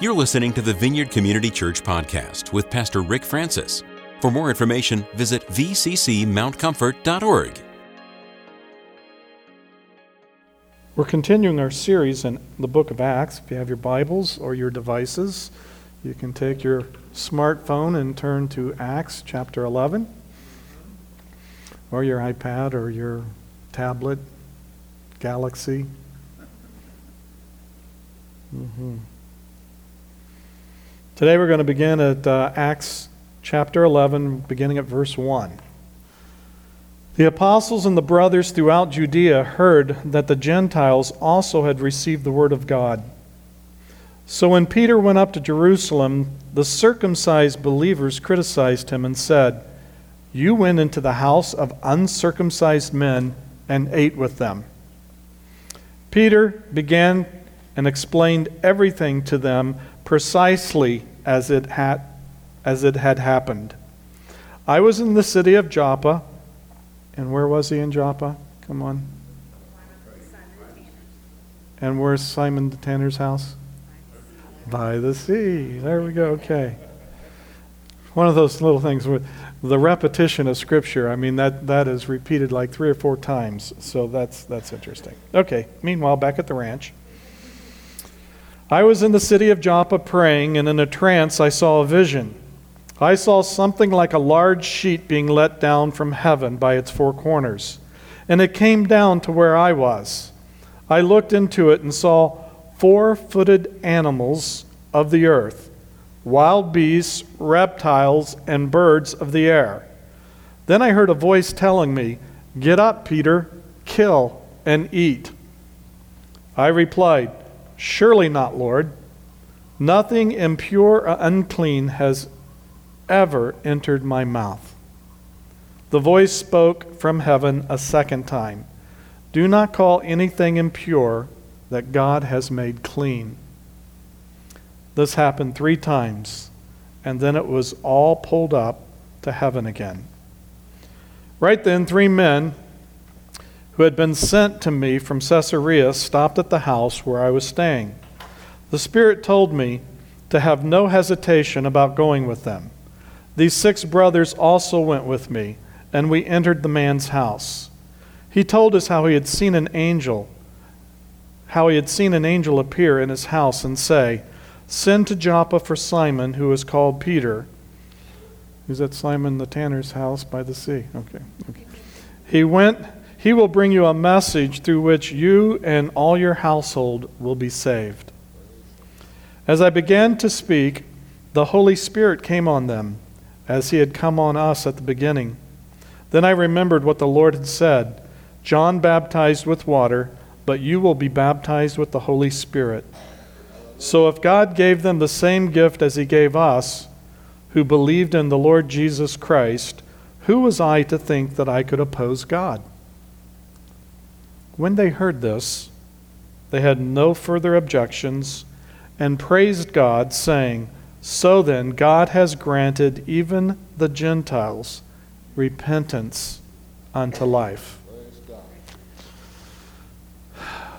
You're listening to the Vineyard Community Church podcast with Pastor Rick Francis. For more information, visit vccmountcomfort.org. We're continuing our series in the book of Acts. If you have your Bibles or your devices, you can take your smartphone and turn to Acts chapter 11, or your iPad or your tablet, Galaxy. Mm-hmm. Today we're going to begin at uh, Acts chapter 11, beginning at verse 1. The apostles and the brothers throughout Judea heard that the Gentiles also had received the word of God. So when Peter went up to Jerusalem, the circumcised believers criticized him and said, You went into the house of uncircumcised men and ate with them. Peter began and explained everything to them precisely as it had, as it had happened. I was in the city of Joppa. And where was he in Joppa? Come on. And where's Simon the Tanner's house? By the sea. There we go. Okay. One of those little things with the repetition of Scripture. I mean, that, that is repeated like three or four times. So that's, that's interesting. Okay. Meanwhile, back at the ranch. I was in the city of Joppa praying, and in a trance I saw a vision. I saw something like a large sheet being let down from heaven by its four corners, and it came down to where I was. I looked into it and saw four footed animals of the earth, wild beasts, reptiles, and birds of the air. Then I heard a voice telling me, Get up, Peter, kill and eat. I replied, Surely not, Lord. Nothing impure or unclean has ever entered my mouth. The voice spoke from heaven a second time Do not call anything impure that God has made clean. This happened three times, and then it was all pulled up to heaven again. Right then, three men who had been sent to me from Caesarea stopped at the house where I was staying. The Spirit told me to have no hesitation about going with them. These six brothers also went with me, and we entered the man's house. He told us how he had seen an angel, how he had seen an angel appear in his house and say, Send to Joppa for Simon, who is called Peter. He's at Simon the tanner's house by the sea? Okay. okay. He went he will bring you a message through which you and all your household will be saved. As I began to speak, the Holy Spirit came on them, as He had come on us at the beginning. Then I remembered what the Lord had said John baptized with water, but you will be baptized with the Holy Spirit. So if God gave them the same gift as He gave us, who believed in the Lord Jesus Christ, who was I to think that I could oppose God? When they heard this, they had no further objections and praised God, saying, So then, God has granted even the Gentiles repentance unto life.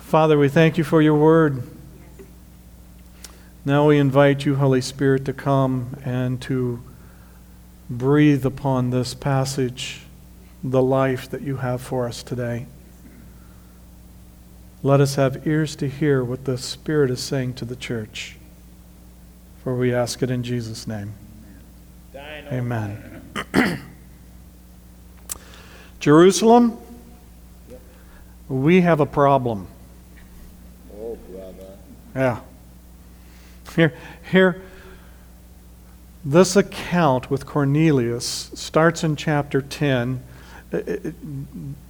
Father, we thank you for your word. Now we invite you, Holy Spirit, to come and to breathe upon this passage the life that you have for us today. Let us have ears to hear what the Spirit is saying to the church. For we ask it in Jesus' name. Amen. Jerusalem, we have a problem. Oh, brother. Yeah. Here, here, this account with Cornelius starts in chapter 10 Uh, uh,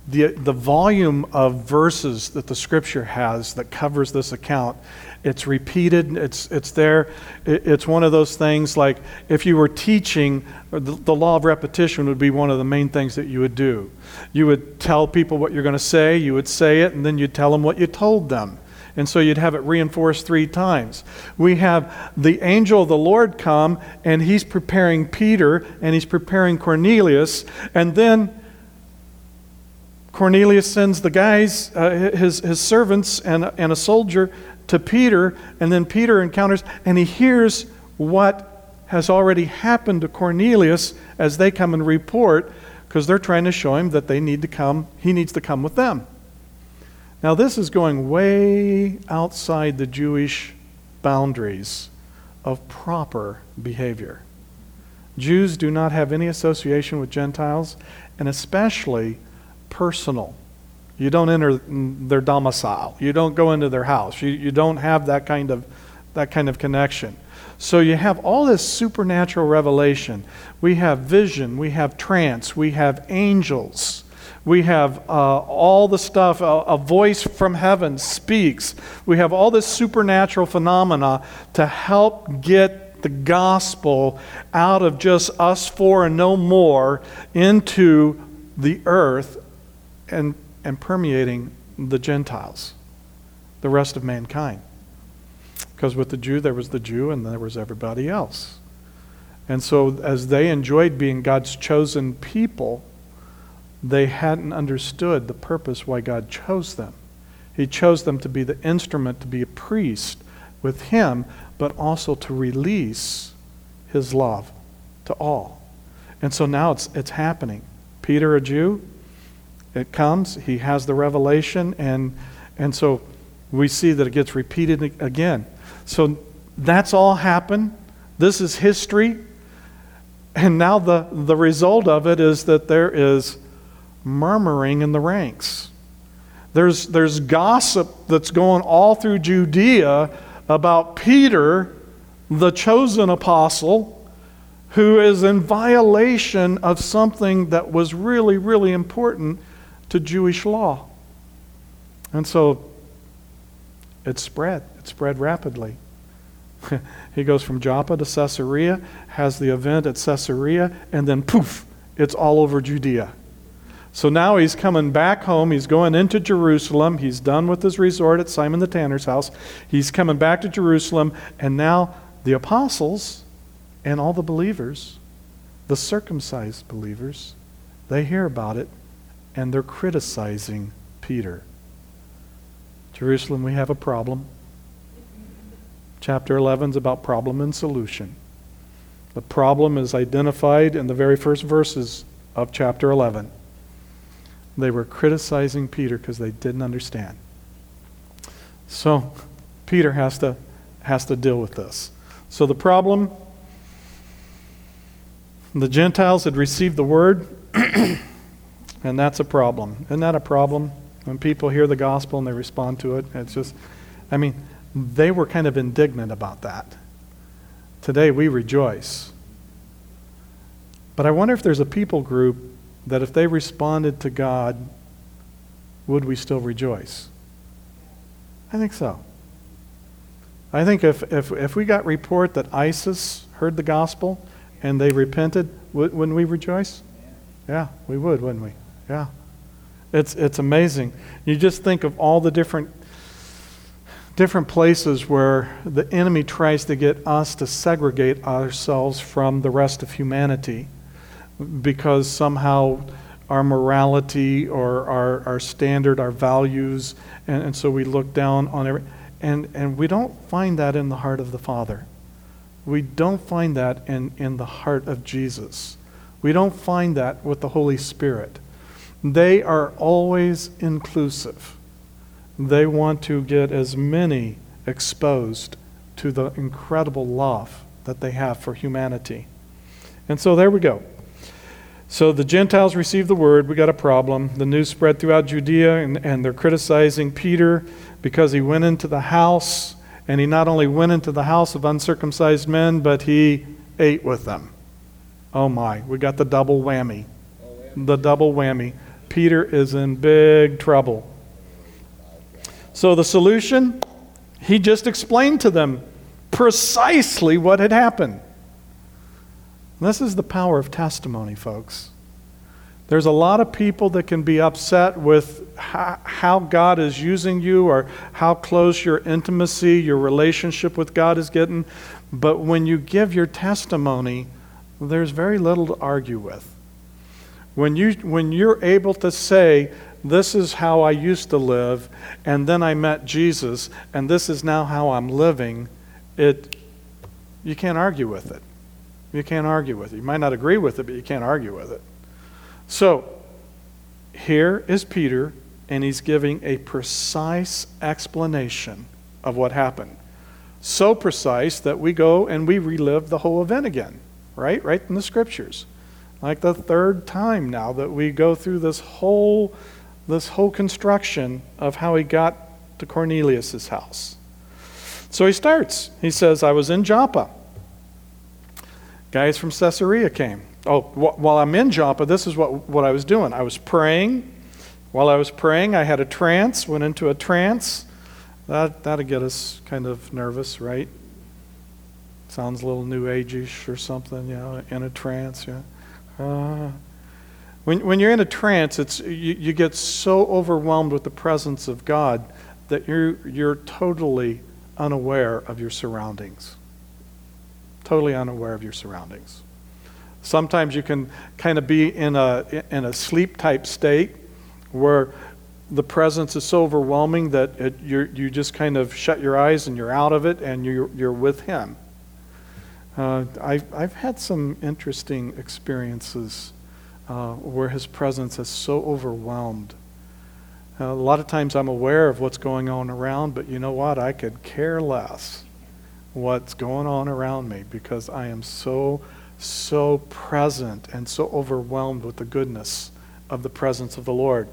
the, the volume of verses that the scripture has that covers this account it's repeated it's, it's there. It's one of those things like if you were teaching the, the law of repetition would be one of the main things that you would do. You would tell people what you're going to say you would say it and then you'd tell them what you told them. And so you'd have it reinforced three times. We have the angel of the Lord come, and he's preparing Peter, and he's preparing Cornelius, and then Cornelius sends the guys, uh, his, his servants, and, and a soldier to Peter, and then Peter encounters, and he hears what has already happened to Cornelius as they come and report, because they're trying to show him that they need to come, he needs to come with them. Now, this is going way outside the Jewish boundaries of proper behavior. Jews do not have any association with Gentiles, and especially personal. You don't enter their domicile. You don't go into their house. You, you don't have that kind of that kind of connection. So you have all this supernatural revelation. We have vision, we have trance, we have angels. We have uh, all the stuff, a, a voice from heaven speaks. We have all this supernatural phenomena to help get the gospel out of just us four and no more into the earth and, and permeating the Gentiles, the rest of mankind. Because with the Jew, there was the Jew and there was everybody else. And so, as they enjoyed being God's chosen people, they hadn't understood the purpose why God chose them. He chose them to be the instrument, to be a priest with Him, but also to release His love to all. And so now it's, it's happening. Peter, a Jew, it comes, he has the revelation, and, and so we see that it gets repeated again. So that's all happened. This is history. And now the, the result of it is that there is murmuring in the ranks. There's, there's gossip that's going all through Judea about Peter, the chosen apostle, who is in violation of something that was really, really important to Jewish law. And so it spread. It spread rapidly. he goes from Joppa to Caesarea, has the event at Caesarea, and then poof, it's all over Judea. So now he's coming back home. He's going into Jerusalem. He's done with his resort at Simon the Tanner's house. He's coming back to Jerusalem. And now the apostles and all the believers, the circumcised believers, they hear about it and they're criticizing Peter. Jerusalem, we have a problem. Chapter 11 is about problem and solution. The problem is identified in the very first verses of chapter 11. They were criticizing Peter because they didn't understand. So Peter has to, has to deal with this. So the problem the Gentiles had received the word, and that's a problem. Isn't that a problem? When people hear the gospel and they respond to it, it's just, I mean, they were kind of indignant about that. Today we rejoice. But I wonder if there's a people group that if they responded to God, would we still rejoice? I think so. I think if, if, if we got report that ISIS heard the gospel and they repented, would, wouldn't we rejoice? Yeah, we would, wouldn't we? Yeah. It's, it's amazing. You just think of all the different, different places where the enemy tries to get us to segregate ourselves from the rest of humanity because somehow our morality or our, our standard, our values, and, and so we look down on every, and, and we don't find that in the heart of the Father. We don't find that in, in the heart of Jesus. We don't find that with the Holy Spirit. They are always inclusive. They want to get as many exposed to the incredible love that they have for humanity. And so there we go. So the Gentiles received the word. We got a problem. The news spread throughout Judea, and, and they're criticizing Peter because he went into the house, and he not only went into the house of uncircumcised men, but he ate with them. Oh my, we got the double whammy. The double whammy. Peter is in big trouble. So the solution, he just explained to them precisely what had happened. This is the power of testimony, folks. There's a lot of people that can be upset with how, God is using you or how close your intimacy, your relationship with God is getting. But when you give your testimony, there's very little to argue with. When, you, when you're able to say this is how I used to live, and then I met Jesus, and this is now how I'm living, it, you can't argue with it. You can't argue with it. You might not agree with it, but you can't argue with it. So, here is Peter, and he's giving a precise explanation of what happened. So precise that we go and we relive the whole event again, right? Right in the scriptures. Like the third time now that we go through this whole this whole construction of how he got to Cornelius's house. So he starts. He says, I was in Joppa. Guys from Caesarea came. Oh, wh- while I'm in Joppa, this is what, what I was doing. I was praying. While I was praying, I had a trance, went into a trance. That, that'd get us kind of nervous, right? Sounds a little new ageish or something, know, in a trance, yeah. Uh, when, when you're in a trance, it's, you, you get so overwhelmed with the presence of God that you're, you're totally unaware of your surroundings. Totally unaware of your surroundings. Sometimes you can kind of be in a, in a sleep type state where the presence is so overwhelming that it, you just kind of shut your eyes and you're out of it and you're, you're with Him. Uh, I've, I've had some interesting experiences uh, where His presence has so overwhelmed. Uh, a lot of times I'm aware of what's going on around, but you know what? I could care less what's going on around me because I am so, so present and so overwhelmed with the goodness of the presence of the Lord.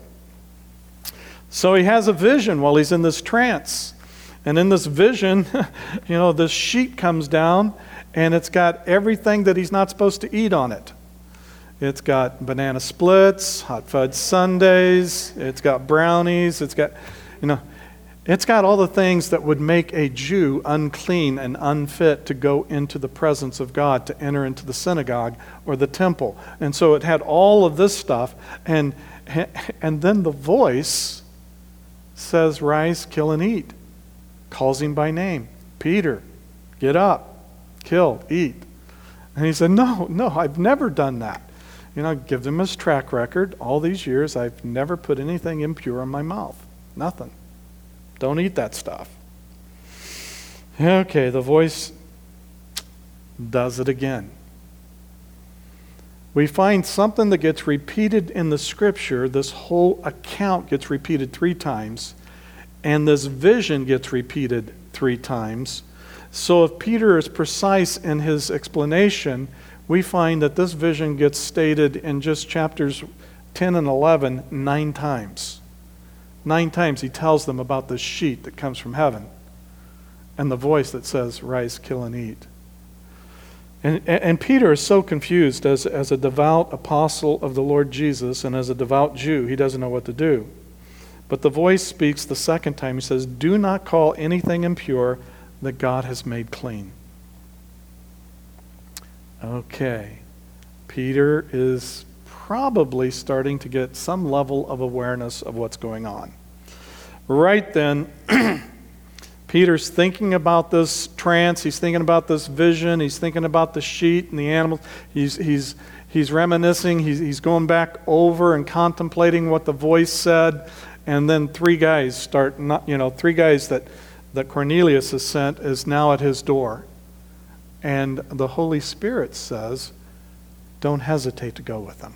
So he has a vision while he's in this trance. And in this vision, you know, this sheet comes down and it's got everything that he's not supposed to eat on it. It's got banana splits, hot fudge sundaes, it's got brownies, it's got, you know, it's got all the things that would make a Jew unclean and unfit to go into the presence of God, to enter into the synagogue or the temple. And so it had all of this stuff. And, and then the voice says, Rise, kill, and eat. Calls him by name Peter, get up, kill, eat. And he said, No, no, I've never done that. You know, give them his track record. All these years, I've never put anything impure in my mouth. Nothing. Don't eat that stuff. Okay, the voice does it again. We find something that gets repeated in the scripture. This whole account gets repeated three times, and this vision gets repeated three times. So, if Peter is precise in his explanation, we find that this vision gets stated in just chapters 10 and 11 nine times. Nine times he tells them about this sheet that comes from heaven and the voice that says, Rise, kill, and eat. And, and Peter is so confused as, as a devout apostle of the Lord Jesus and as a devout Jew, he doesn't know what to do. But the voice speaks the second time. He says, Do not call anything impure that God has made clean. Okay. Peter is probably starting to get some level of awareness of what's going on. Right then, Peter's thinking about this trance, he's thinking about this vision, he's thinking about the sheet and the animals. He's, he's, he's reminiscing, he's, he's going back over and contemplating what the voice said. And then three guys start, not, you know, three guys that, that Cornelius has sent is now at his door. And the Holy Spirit says, don't hesitate to go with them.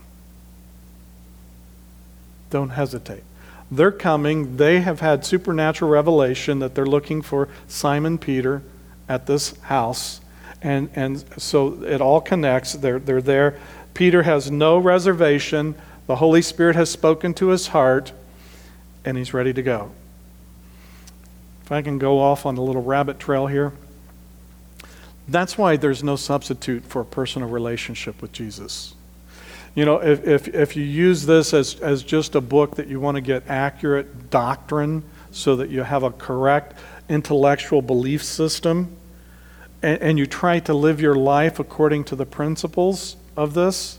Don't hesitate. They're coming. They have had supernatural revelation that they're looking for Simon Peter at this house. And, and so it all connects. They're, they're there. Peter has no reservation. The Holy Spirit has spoken to his heart, and he's ready to go. I can go off on a little rabbit trail here. That's why there's no substitute for a personal relationship with Jesus. You know, if, if, if you use this as, as just a book that you want to get accurate doctrine so that you have a correct intellectual belief system, and, and you try to live your life according to the principles of this,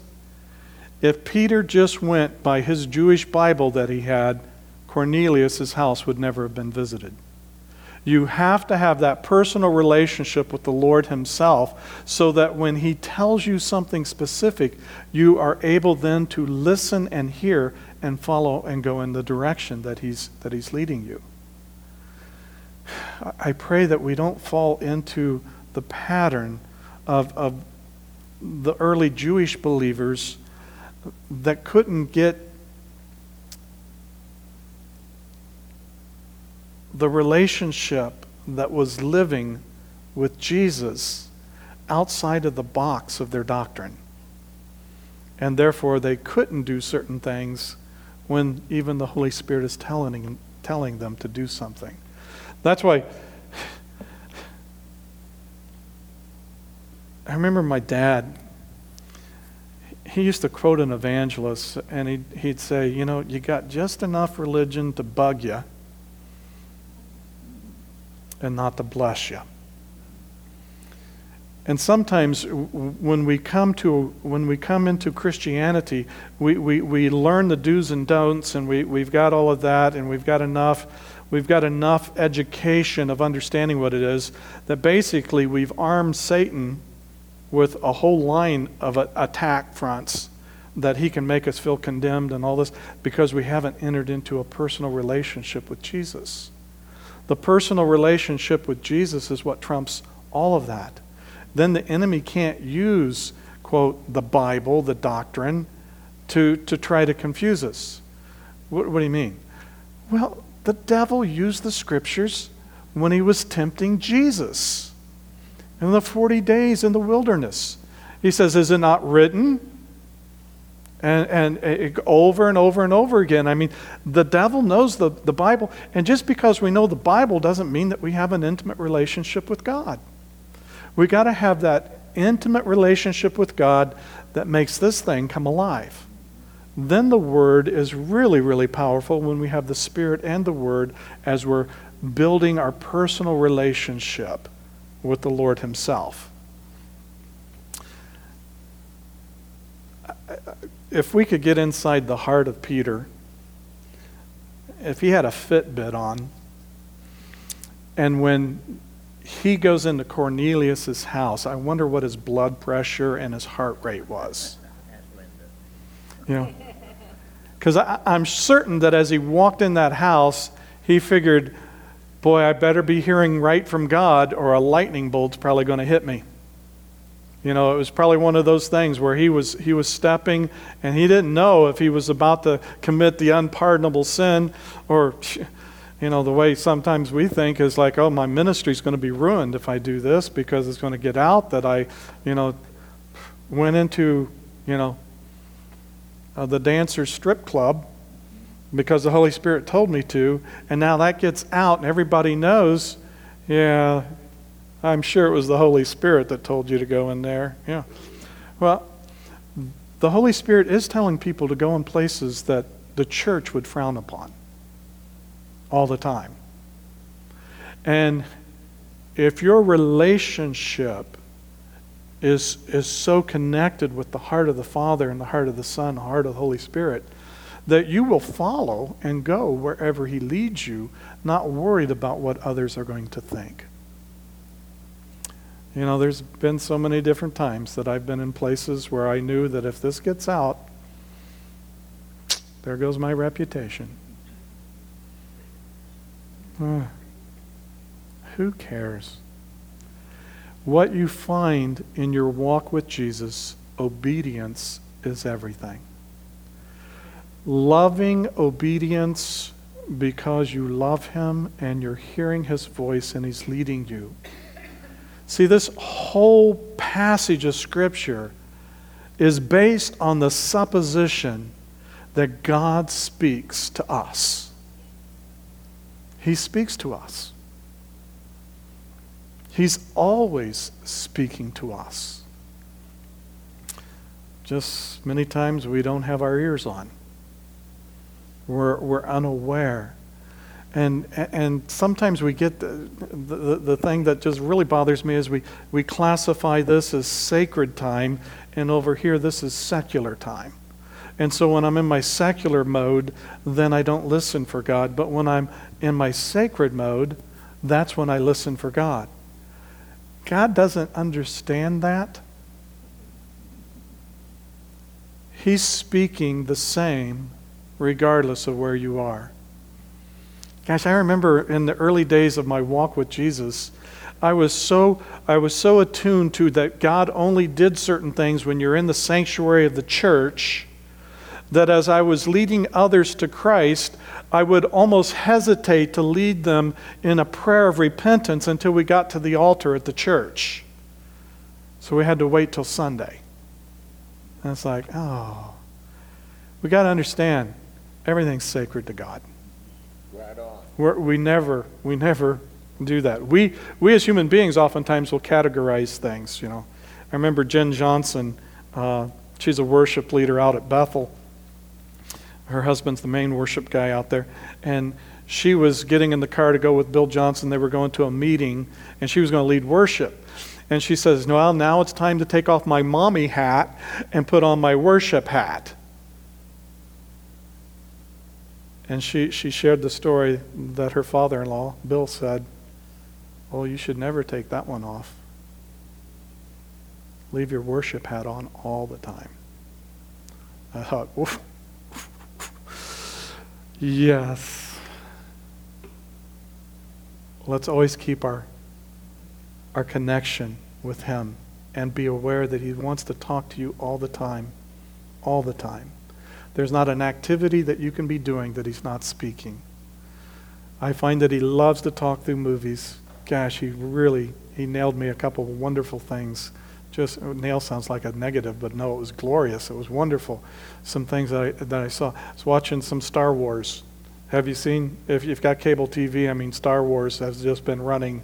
if Peter just went by his Jewish Bible that he had, Cornelius' house would never have been visited. You have to have that personal relationship with the Lord Himself so that when He tells you something specific, you are able then to listen and hear and follow and go in the direction that he's, that he's leading you. I pray that we don't fall into the pattern of, of the early Jewish believers that couldn't get the relationship that was living with Jesus outside of the box of their doctrine. And therefore, they couldn't do certain things when even the Holy Spirit is telling, telling them to do something. That's why I remember my dad. He used to quote an evangelist, and he'd, he'd say, You know, you got just enough religion to bug you and not to bless you. And sometimes when we come to when we come into Christianity, we, we, we learn the do's and don'ts and we, we've got all of that and we've got enough we've got enough education of understanding what it is that basically we've armed Satan with a whole line of attack fronts that he can make us feel condemned and all this because we haven't entered into a personal relationship with Jesus. The personal relationship with Jesus is what trumps all of that. Then the enemy can't use, quote, the Bible, the doctrine, to, to try to confuse us. What, what do you mean? Well, the devil used the scriptures when he was tempting Jesus in the 40 days in the wilderness. He says, Is it not written? And, and it, over and over and over again. I mean, the devil knows the, the Bible, and just because we know the Bible doesn't mean that we have an intimate relationship with God. We got to have that intimate relationship with God that makes this thing come alive. Then the Word is really, really powerful when we have the Spirit and the Word as we're building our personal relationship with the Lord Himself. If we could get inside the heart of Peter, if he had a Fitbit on, and when he goes into Cornelius's house, I wonder what his blood pressure and his heart rate was. You know, because I'm certain that as he walked in that house, he figured, boy, I better be hearing right from God, or a lightning bolt's probably going to hit me. You know, it was probably one of those things where he was he was stepping and he didn't know if he was about to commit the unpardonable sin or you know, the way sometimes we think is like, oh, my ministry's going to be ruined if I do this because it's going to get out that I, you know, went into, you know, uh, the dancer's strip club because the Holy Spirit told me to, and now that gets out and everybody knows, yeah, I'm sure it was the Holy Spirit that told you to go in there. Yeah. Well, the Holy Spirit is telling people to go in places that the church would frown upon all the time. And if your relationship is, is so connected with the heart of the Father and the heart of the Son, the heart of the Holy Spirit, that you will follow and go wherever He leads you, not worried about what others are going to think. You know, there's been so many different times that I've been in places where I knew that if this gets out, there goes my reputation. Uh, who cares? What you find in your walk with Jesus, obedience is everything. Loving obedience because you love Him and you're hearing His voice and He's leading you See, this whole passage of Scripture is based on the supposition that God speaks to us. He speaks to us. He's always speaking to us. Just many times we don't have our ears on. We're, we're unaware and, and sometimes we get the, the, the, thing that just really bothers me is we, we classify this as sacred time, and over here, this is secular time. And so when I'm in my secular mode, then I don't listen for God. But when I'm in my sacred mode, that's when I listen for God. God doesn't understand that. He's speaking the same regardless of where you are. Gosh, I remember in the early days of my walk with Jesus, I was so I was so attuned to that God only did certain things when you're in the sanctuary of the church that as I was leading others to Christ, I would almost hesitate to lead them in a prayer of repentance until we got to the altar at the church. So we had to wait till Sunday. And it's like, oh, we got to understand everything's sacred to God. Right on. We're, we never, we never do that. We, we as human beings oftentimes will categorize things, you know. I remember Jenn Johnson, uh, she's a worship leader out at Bethel. Her husband's the main worship guy out there. And she was getting in the car to go with Bill Johnson. They were going to a meeting, and she was going to lead worship. And she says, Noel, now it's time to take off my mommy hat and put on my worship hat. And she, she shared the story that her father in law, Bill, said, well, you should never take that one off. Leave your worship hat on all the time. I thought, Oof. yes. Let's always keep our, our connection with Him and be aware that He wants to talk to you all the time. All the time. There's not an activity that you can be doing that He's not speaking. I find that He loves to talk through movies gosh, he really he nailed me a couple of wonderful things. Just uh, nail sounds like a negative, but no, it was glorious. It was wonderful. Some things that I, that I saw. I was watching some Star Wars. Have you seen? If you've got cable TV, I mean, Star Wars has just been running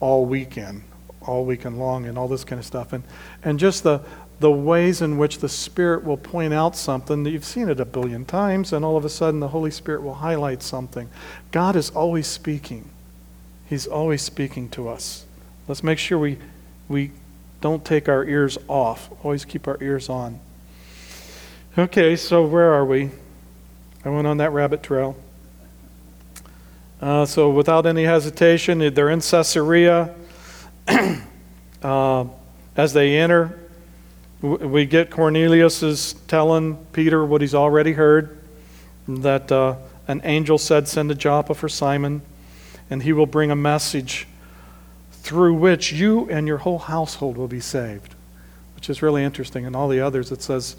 all weekend, all weekend long, and all this kind of stuff. And and just the the ways in which the Spirit will point out something. You've seen it a billion times, and all of a sudden the Holy Spirit will highlight something. God is always speaking. He's always speaking to us. Let's make sure we, we don't take our ears off. Always keep our ears on. Okay, so where are we? I went on that rabbit trail. Uh, so, without any hesitation, they're in Caesarea. uh, as they enter, we get Cornelius is telling Peter what he's already heard that uh, an angel said, Send to Joppa for Simon and he will bring a message through which you and your whole household will be saved, which is really interesting. And all the others, it says,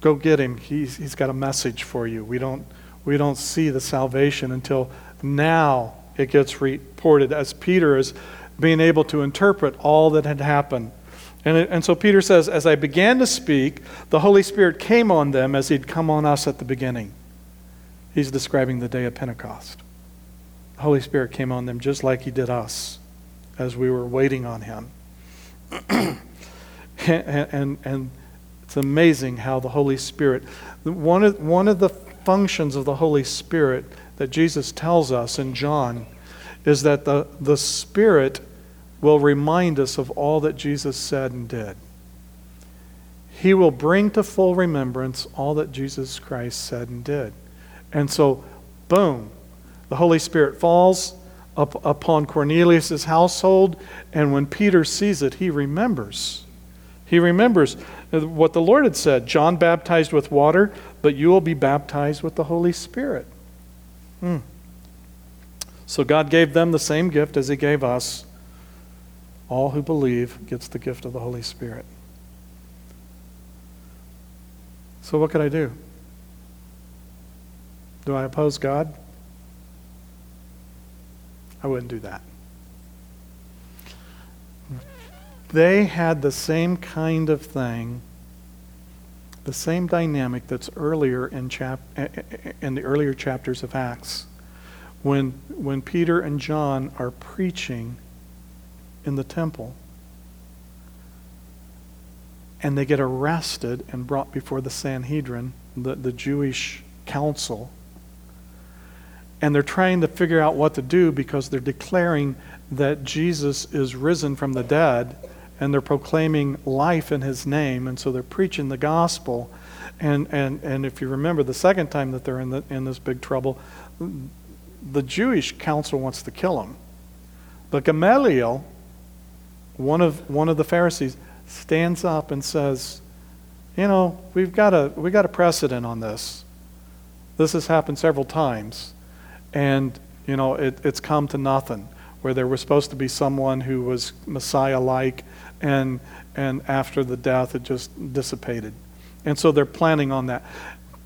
go get him. He's, he's got a message for you. We don't, we don't see the salvation until now it gets reported as Peter is being able to interpret all that had happened. And, it, and so Peter says, As I began to speak, the Holy Spirit came on them as he'd come on us at the beginning. He's describing the day of Pentecost. The Holy Spirit came on them just like He did us as we were waiting on Him. and, and, and it's amazing how the Holy Spirit, one of, one of the functions of the Holy Spirit that Jesus tells us in John is that the, the Spirit will remind us of all that Jesus said and did. He will bring to full remembrance all that Jesus Christ said and did. And so, boom, the Holy Spirit falls up upon Cornelius' household, and when Peter sees it, he remembers. He remembers what the Lord had said John baptized with water, but you will be baptized with the Holy Spirit. Hmm. So God gave them the same gift as He gave us. All who believe gets the gift of the Holy Spirit. So what could I do? Do I oppose God? I wouldn't do that. They had the same kind of thing, the same dynamic that's earlier in, chap- in the earlier chapters of Acts. When, when Peter and John are preaching in the temple, and they get arrested and brought before the Sanhedrin, the, the Jewish council. And they're trying to figure out what to do because they're declaring that Jesus is risen from the dead and they're proclaiming life in his name. And so they're preaching the gospel. And and and if you remember the second time that they're in the, in this big trouble the Jewish council wants to kill him. But Gamaliel one of one of the Pharisees stands up and says you know we've got a we've got a precedent on this This has happened several times. And, you know, it, it's come to nothing where there was supposed to be someone who was Messiah like, and, and after the death, it just dissipated. And so they're planning on that.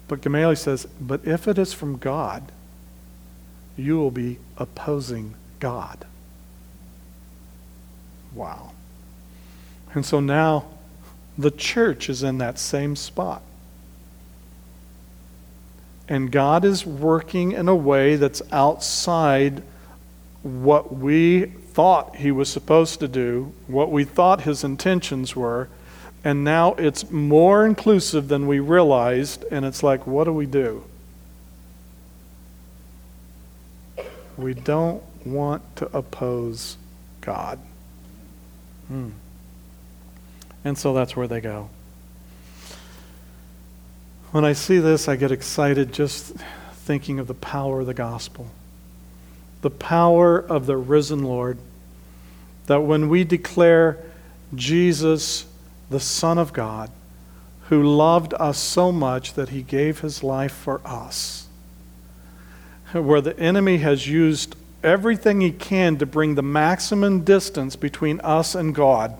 But Gamaliel says, But if it is from God, you will be opposing God. Wow. And so now the church is in that same spot. And God is working in a way that's outside what we thought He was supposed to do, what we thought His intentions were. And now it's more inclusive than we realized. And it's like, what do we do? We don't want to oppose God. Hmm. And so that's where they go. When I see this, I get excited just thinking of the power of the gospel, the power of the risen Lord. That when we declare Jesus, the Son of God, who loved us so much that he gave his life for us, where the enemy has used everything he can to bring the maximum distance between us and God,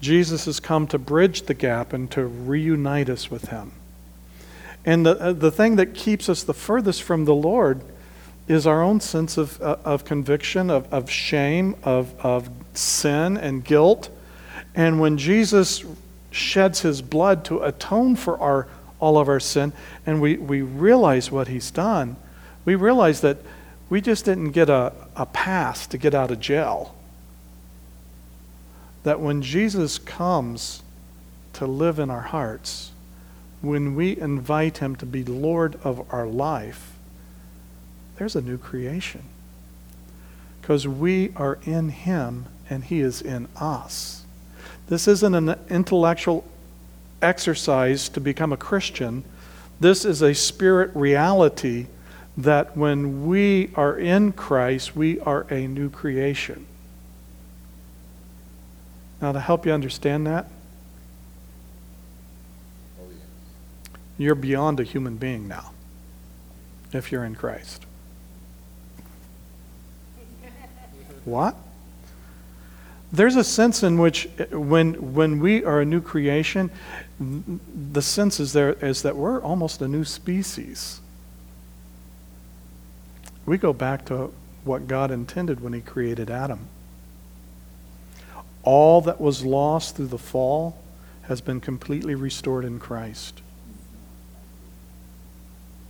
Jesus has come to bridge the gap and to reunite us with him. And the, uh, the thing that keeps us the furthest from the Lord is our own sense of, uh, of conviction, of, of shame, of, of sin and guilt. And when Jesus sheds his blood to atone for our, all of our sin, and we, we realize what he's done, we realize that we just didn't get a, a pass to get out of jail. That when Jesus comes to live in our hearts, when we invite Him to be Lord of our life, there's a new creation. Because we are in Him and He is in us. This isn't an intellectual exercise to become a Christian. This is a spirit reality that when we are in Christ, we are a new creation. Now, to help you understand that, You're beyond a human being now if you're in Christ. What? There's a sense in which when, when we are a new creation, the sense is there is that we're almost a new species. We go back to what God intended when He created Adam. All that was lost through the fall has been completely restored in Christ.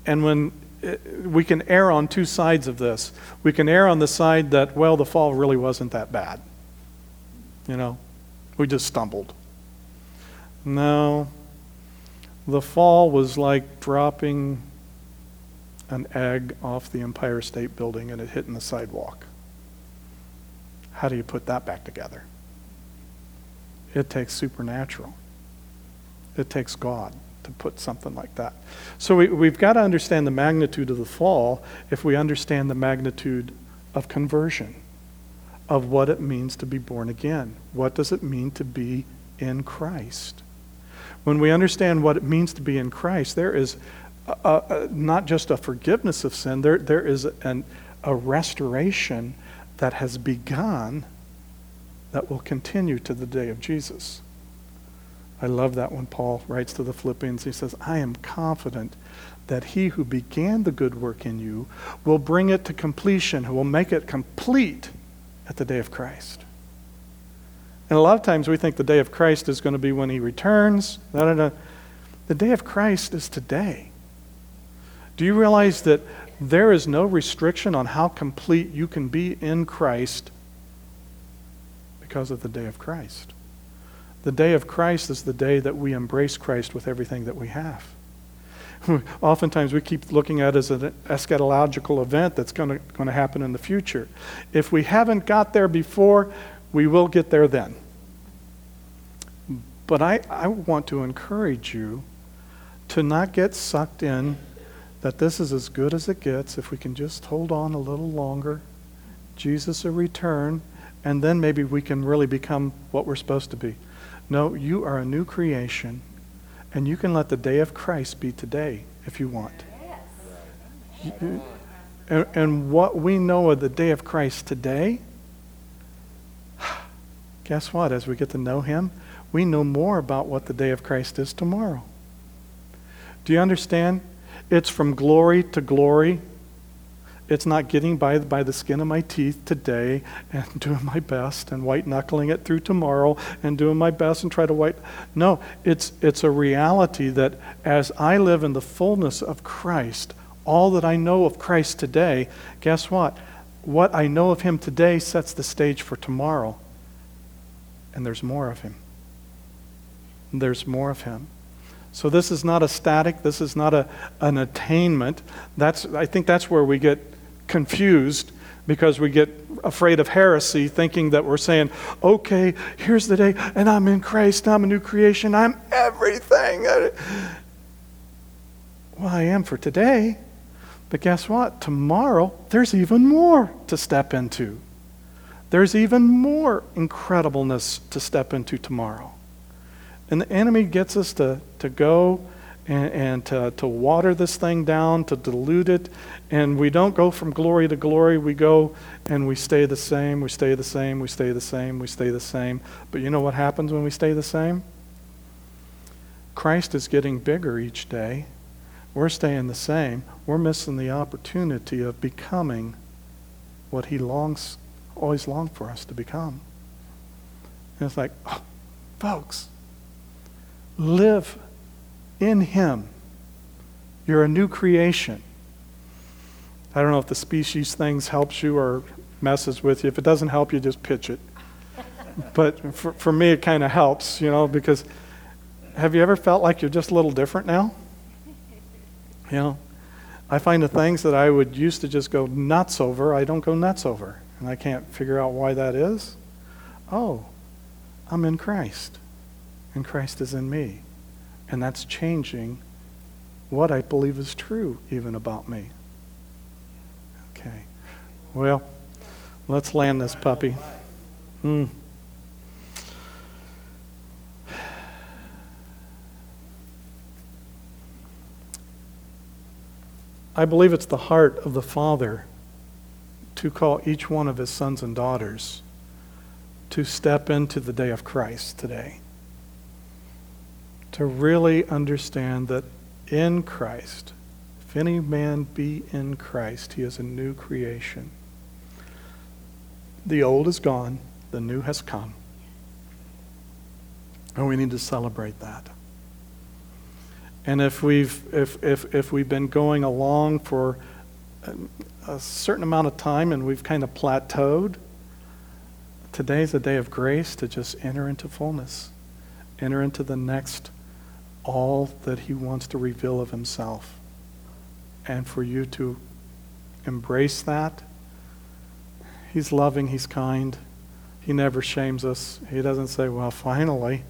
And when uh, we can err on two sides of this, we can err on the side that, well, the fall really wasn't that bad. You know, we just stumbled. No, the fall was like dropping an egg off the Empire State Building and it hit in the sidewalk. How do you put that back together? It takes supernatural. It takes God to put something like that. So we, we've got to understand the magnitude of the fall if we understand the magnitude of conversion, of what it means to be born again. What does it mean to be in Christ? When we understand what it means to be in Christ, there is not just a forgiveness of sin, there, there is an, a restoration that has begun that will continue to the day of Jesus. I love that when Paul writes to the Philippians. He says, I am confident that he who began the good work in you will bring it to completion, who will make it complete at the day of Christ. And a lot of times we think the day of Christ is going to be when he returns. No, no, no. The day of Christ is today. Do you realize that there is no restriction on how complete you can be in Christ because of the day of Christ? The day of Christ is the day that we embrace Christ with everything that we have. Oftentimes we keep looking at it as an eschatological event that's going to, happen in the future. If we haven't got there before, we will get there then. But I, I want to encourage you to not get sucked in that this is as good as it gets if we can just hold on a little longer. Jesus will return, and then maybe we can really become what we're supposed to be. No, you are a new creation, and you can let the day of Christ be today if you want. And, and what we know of the day of Christ today, guess what? As we get to know Him, we know more about what the day of Christ is tomorrow. Do you understand? It's from glory to glory. It's not getting by, by the skin of my teeth today and doing my best and white knuckling it through tomorrow and doing my best and try to white. No, it's, it's a reality that as I live in the fullness of Christ, all that I know of Christ today, guess what? What I know of Him today sets the stage for tomorrow. And there's more of Him. There's more of Him. So this is not a static, this is not a, an attainment. That's, I think that's where we get confused because we get afraid of heresy, thinking that we're saying, okay, here's the day, and I'm in Christ, I'm a new creation, I'm everything. Well, I am for today. But guess what? Tomorrow, there's even more to step into. There's even more incredibleness to step into tomorrow. And the enemy gets us to, to go and, and to, to water this thing down, to dilute it. And we don't go from glory to glory. We go and we stay the same, we stay the same, we stay the same, we stay the same. But you know what happens when we stay the same? Christ is getting bigger each day. We're staying the same. We're missing the opportunity of becoming what He longs, always longed for us to become. And it's like, oh, folks, live in Him. You're a new creation. I don't know if the species things helps you or messes with you. If it doesn't help you, just pitch it. but for, for me, it kind of helps, you know, because have you ever felt like you're just a little different now? You know, I find the things that I would used to just go nuts over, I don't go nuts over. And I can't figure out why that is. Oh, I'm in Christ, and Christ is in me. And that's changing what I believe is true, even about me. Okay. Well, let's land this puppy. Hmm. I believe it's the heart of the Father to call each one of his sons and daughters to step into the day of Christ today to really understand that in Christ, if any man be in Christ, he is a new creation. The old is gone, the new has come. And we need to celebrate that. And if we've, if, if, if we've been going along for a certain amount of time and we've kind of plateaued, today's a day of grace to just enter into fullness, enter into the next all that He wants to reveal of Himself. And for you to embrace that. He's loving, He's kind. He never shames us. He doesn't say, Well, finally,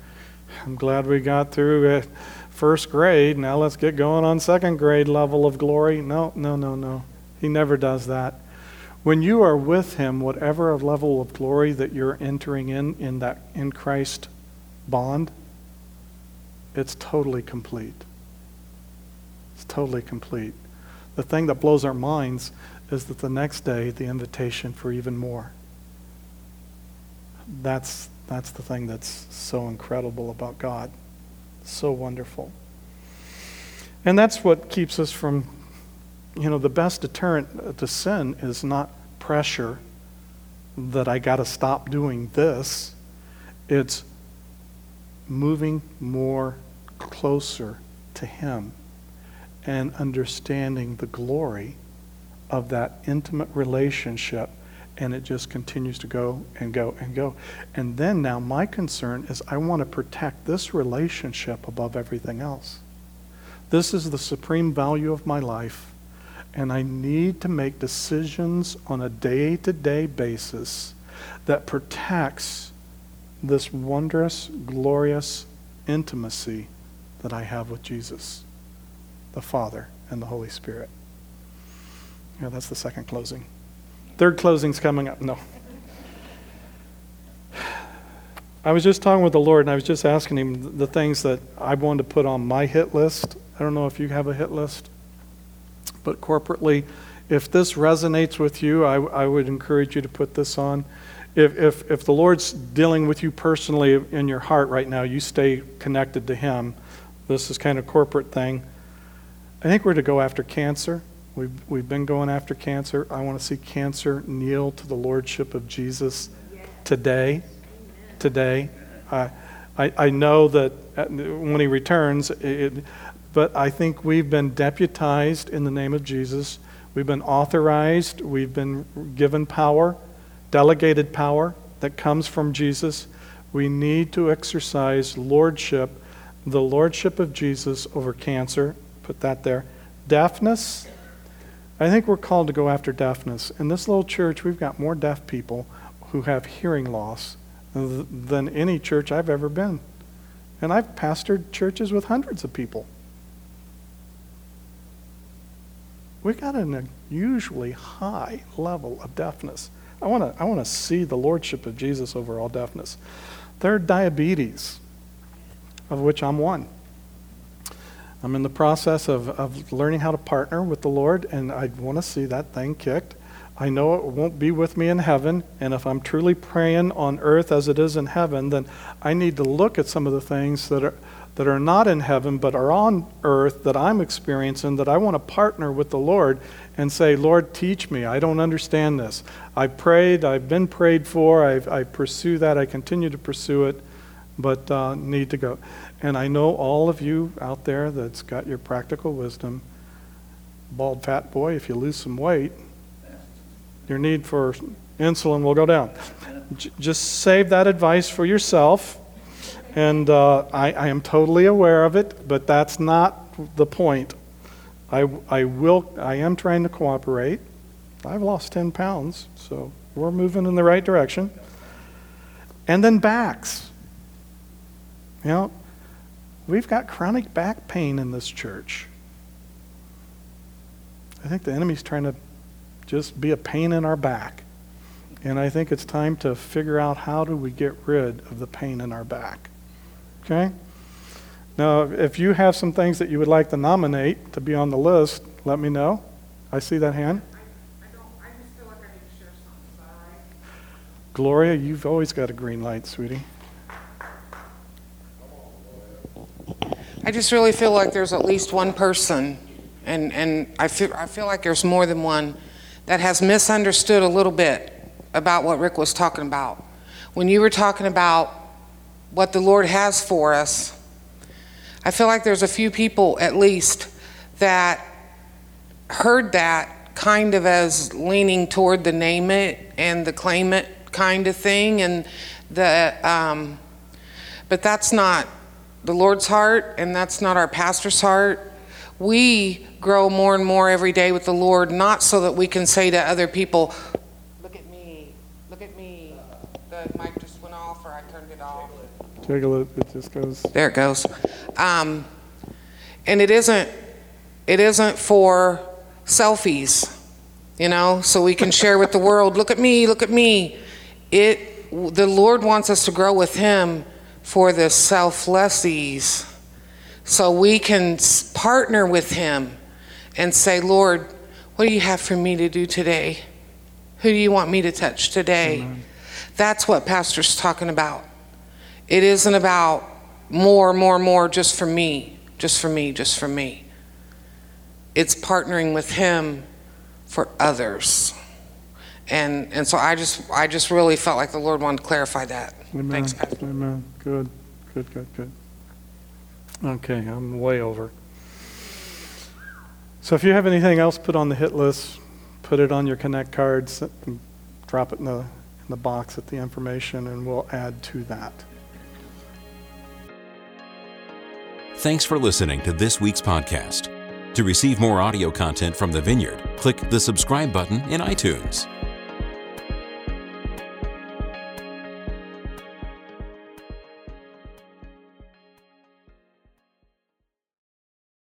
I'm glad we got through first grade. Now let's get going on second grade level of glory. No, no, no, no. He never does that. When you are with Him, whatever level of glory that you're entering in, in that in Christ bond, it's totally complete. It's totally complete. The thing that blows our minds is that the next day, the invitation for even more. That's, that's the thing that's so incredible about God. So wonderful. And that's what keeps us from, you know, the best deterrent to sin is not pressure that I got to stop doing this. It's moving more closer to Him and understanding the glory of that intimate relationship. And it just continues to go and go and go. And then now, my concern is I want to protect this relationship above everything else. This is the supreme value of my life. And I need to make decisions on a day to day basis that protects this wondrous, glorious intimacy that I have with Jesus, the Father, and the Holy Spirit. Yeah, that's the second closing. Third closing's coming up. No. I was just talking with the Lord, and I was just asking Him the things that I wanted to put on my hit list. I don't know if you have a hit list, but corporately, if this resonates with you, I, I would encourage you to put this on. If, if, if the Lord's dealing with you personally in your heart right now, you stay connected to Him. This is kind of corporate thing. I think we're to go after cancer. We've, we've been going after cancer. I want to see cancer kneel to the Lordship of Jesus today. Today. I, I, I know that uh, when He returns, it, but I think we've been deputized in the name of Jesus. We've been authorized. We've been given power, delegated power that comes from Jesus. We need to exercise lordship, the lordship of Jesus over cancer. Put that there. Deafness. I think we're called to go after deafness. In this little church, we've got more deaf people who have hearing loss than any church I've ever been. And I've pastored churches with hundreds of people. We've got an unusually high level of deafness. I want to I want to see the lordship of Jesus over all deafness. Third, diabetes, of which I'm one. I'm in the process of, of learning how to partner with the Lord, and I want to see that thing kicked. I know it won't be with me in heaven, and if I'm truly praying on earth as it is in heaven, then I need to look at some of the things that are that are not in heaven but are on earth that I'm experiencing that I want to partner with the Lord and say, Lord, teach me. I don't understand this. I've prayed, I've been prayed for, I've, I pursue that, I continue to pursue it, but uh, need to go. And I know all of you out there that's got your practical wisdom. Bald fat boy, if you lose some weight, your need for insulin will go down. J- just save that advice for yourself and uh, I, I, am totally aware of it, but that's not the point. I, I, will, I am trying to cooperate. I've lost 10 pounds, so we're moving in the right direction. And then backs. You know, we've got chronic back pain in this church. I think the enemy's trying to just be a pain in our back. And I think it's time to figure out how do we get rid of the pain in our back. Okay? Now, if you have some things that you would like to nominate to be on the list, let me know. I see that hand. Gloria, you've always got a green light, sweetie. I just really feel like there's at least one person, and, and I, feel, I feel like there's more than one, that has misunderstood a little bit about what Rick was talking about. When you were talking about what the Lord has for us, I feel like there's a few people at least that heard that kind of as leaning toward the name it and the claim it kind of thing and the um, but that's not the Lord's heart and that's not our pastor's heart. We grow more and more every day with the Lord, not so that we can say to other people, Look at me, look at me. The mic just went off or I turned it off. Jiggle it, it just goes. There it goes. Um, and it isn't, it isn't for selfies, you know, so we can share with the world, look at me, look at me. It, the Lord wants us to grow with Him for the selflessies. So we can partner with Him and say, Lord, what do you have for me to do today? Who do you want me to touch today? Amen. That's what Pastor's talking about. It isn't about more, more, more just for me, just for me, just for me. It's partnering with Him for others. And, and so I just, I just really felt like the Lord wanted to clarify that. Amen. Thanks, Pastor. Amen. Good, good, good, good. Okay, I'm way over. So if you have anything else put on the hit list, put it on your Connect cards, drop it in the, in the box at the information, and we'll add to that. Thanks for listening to this week's podcast. To receive more audio content from the Vineyard, click the subscribe button in iTunes.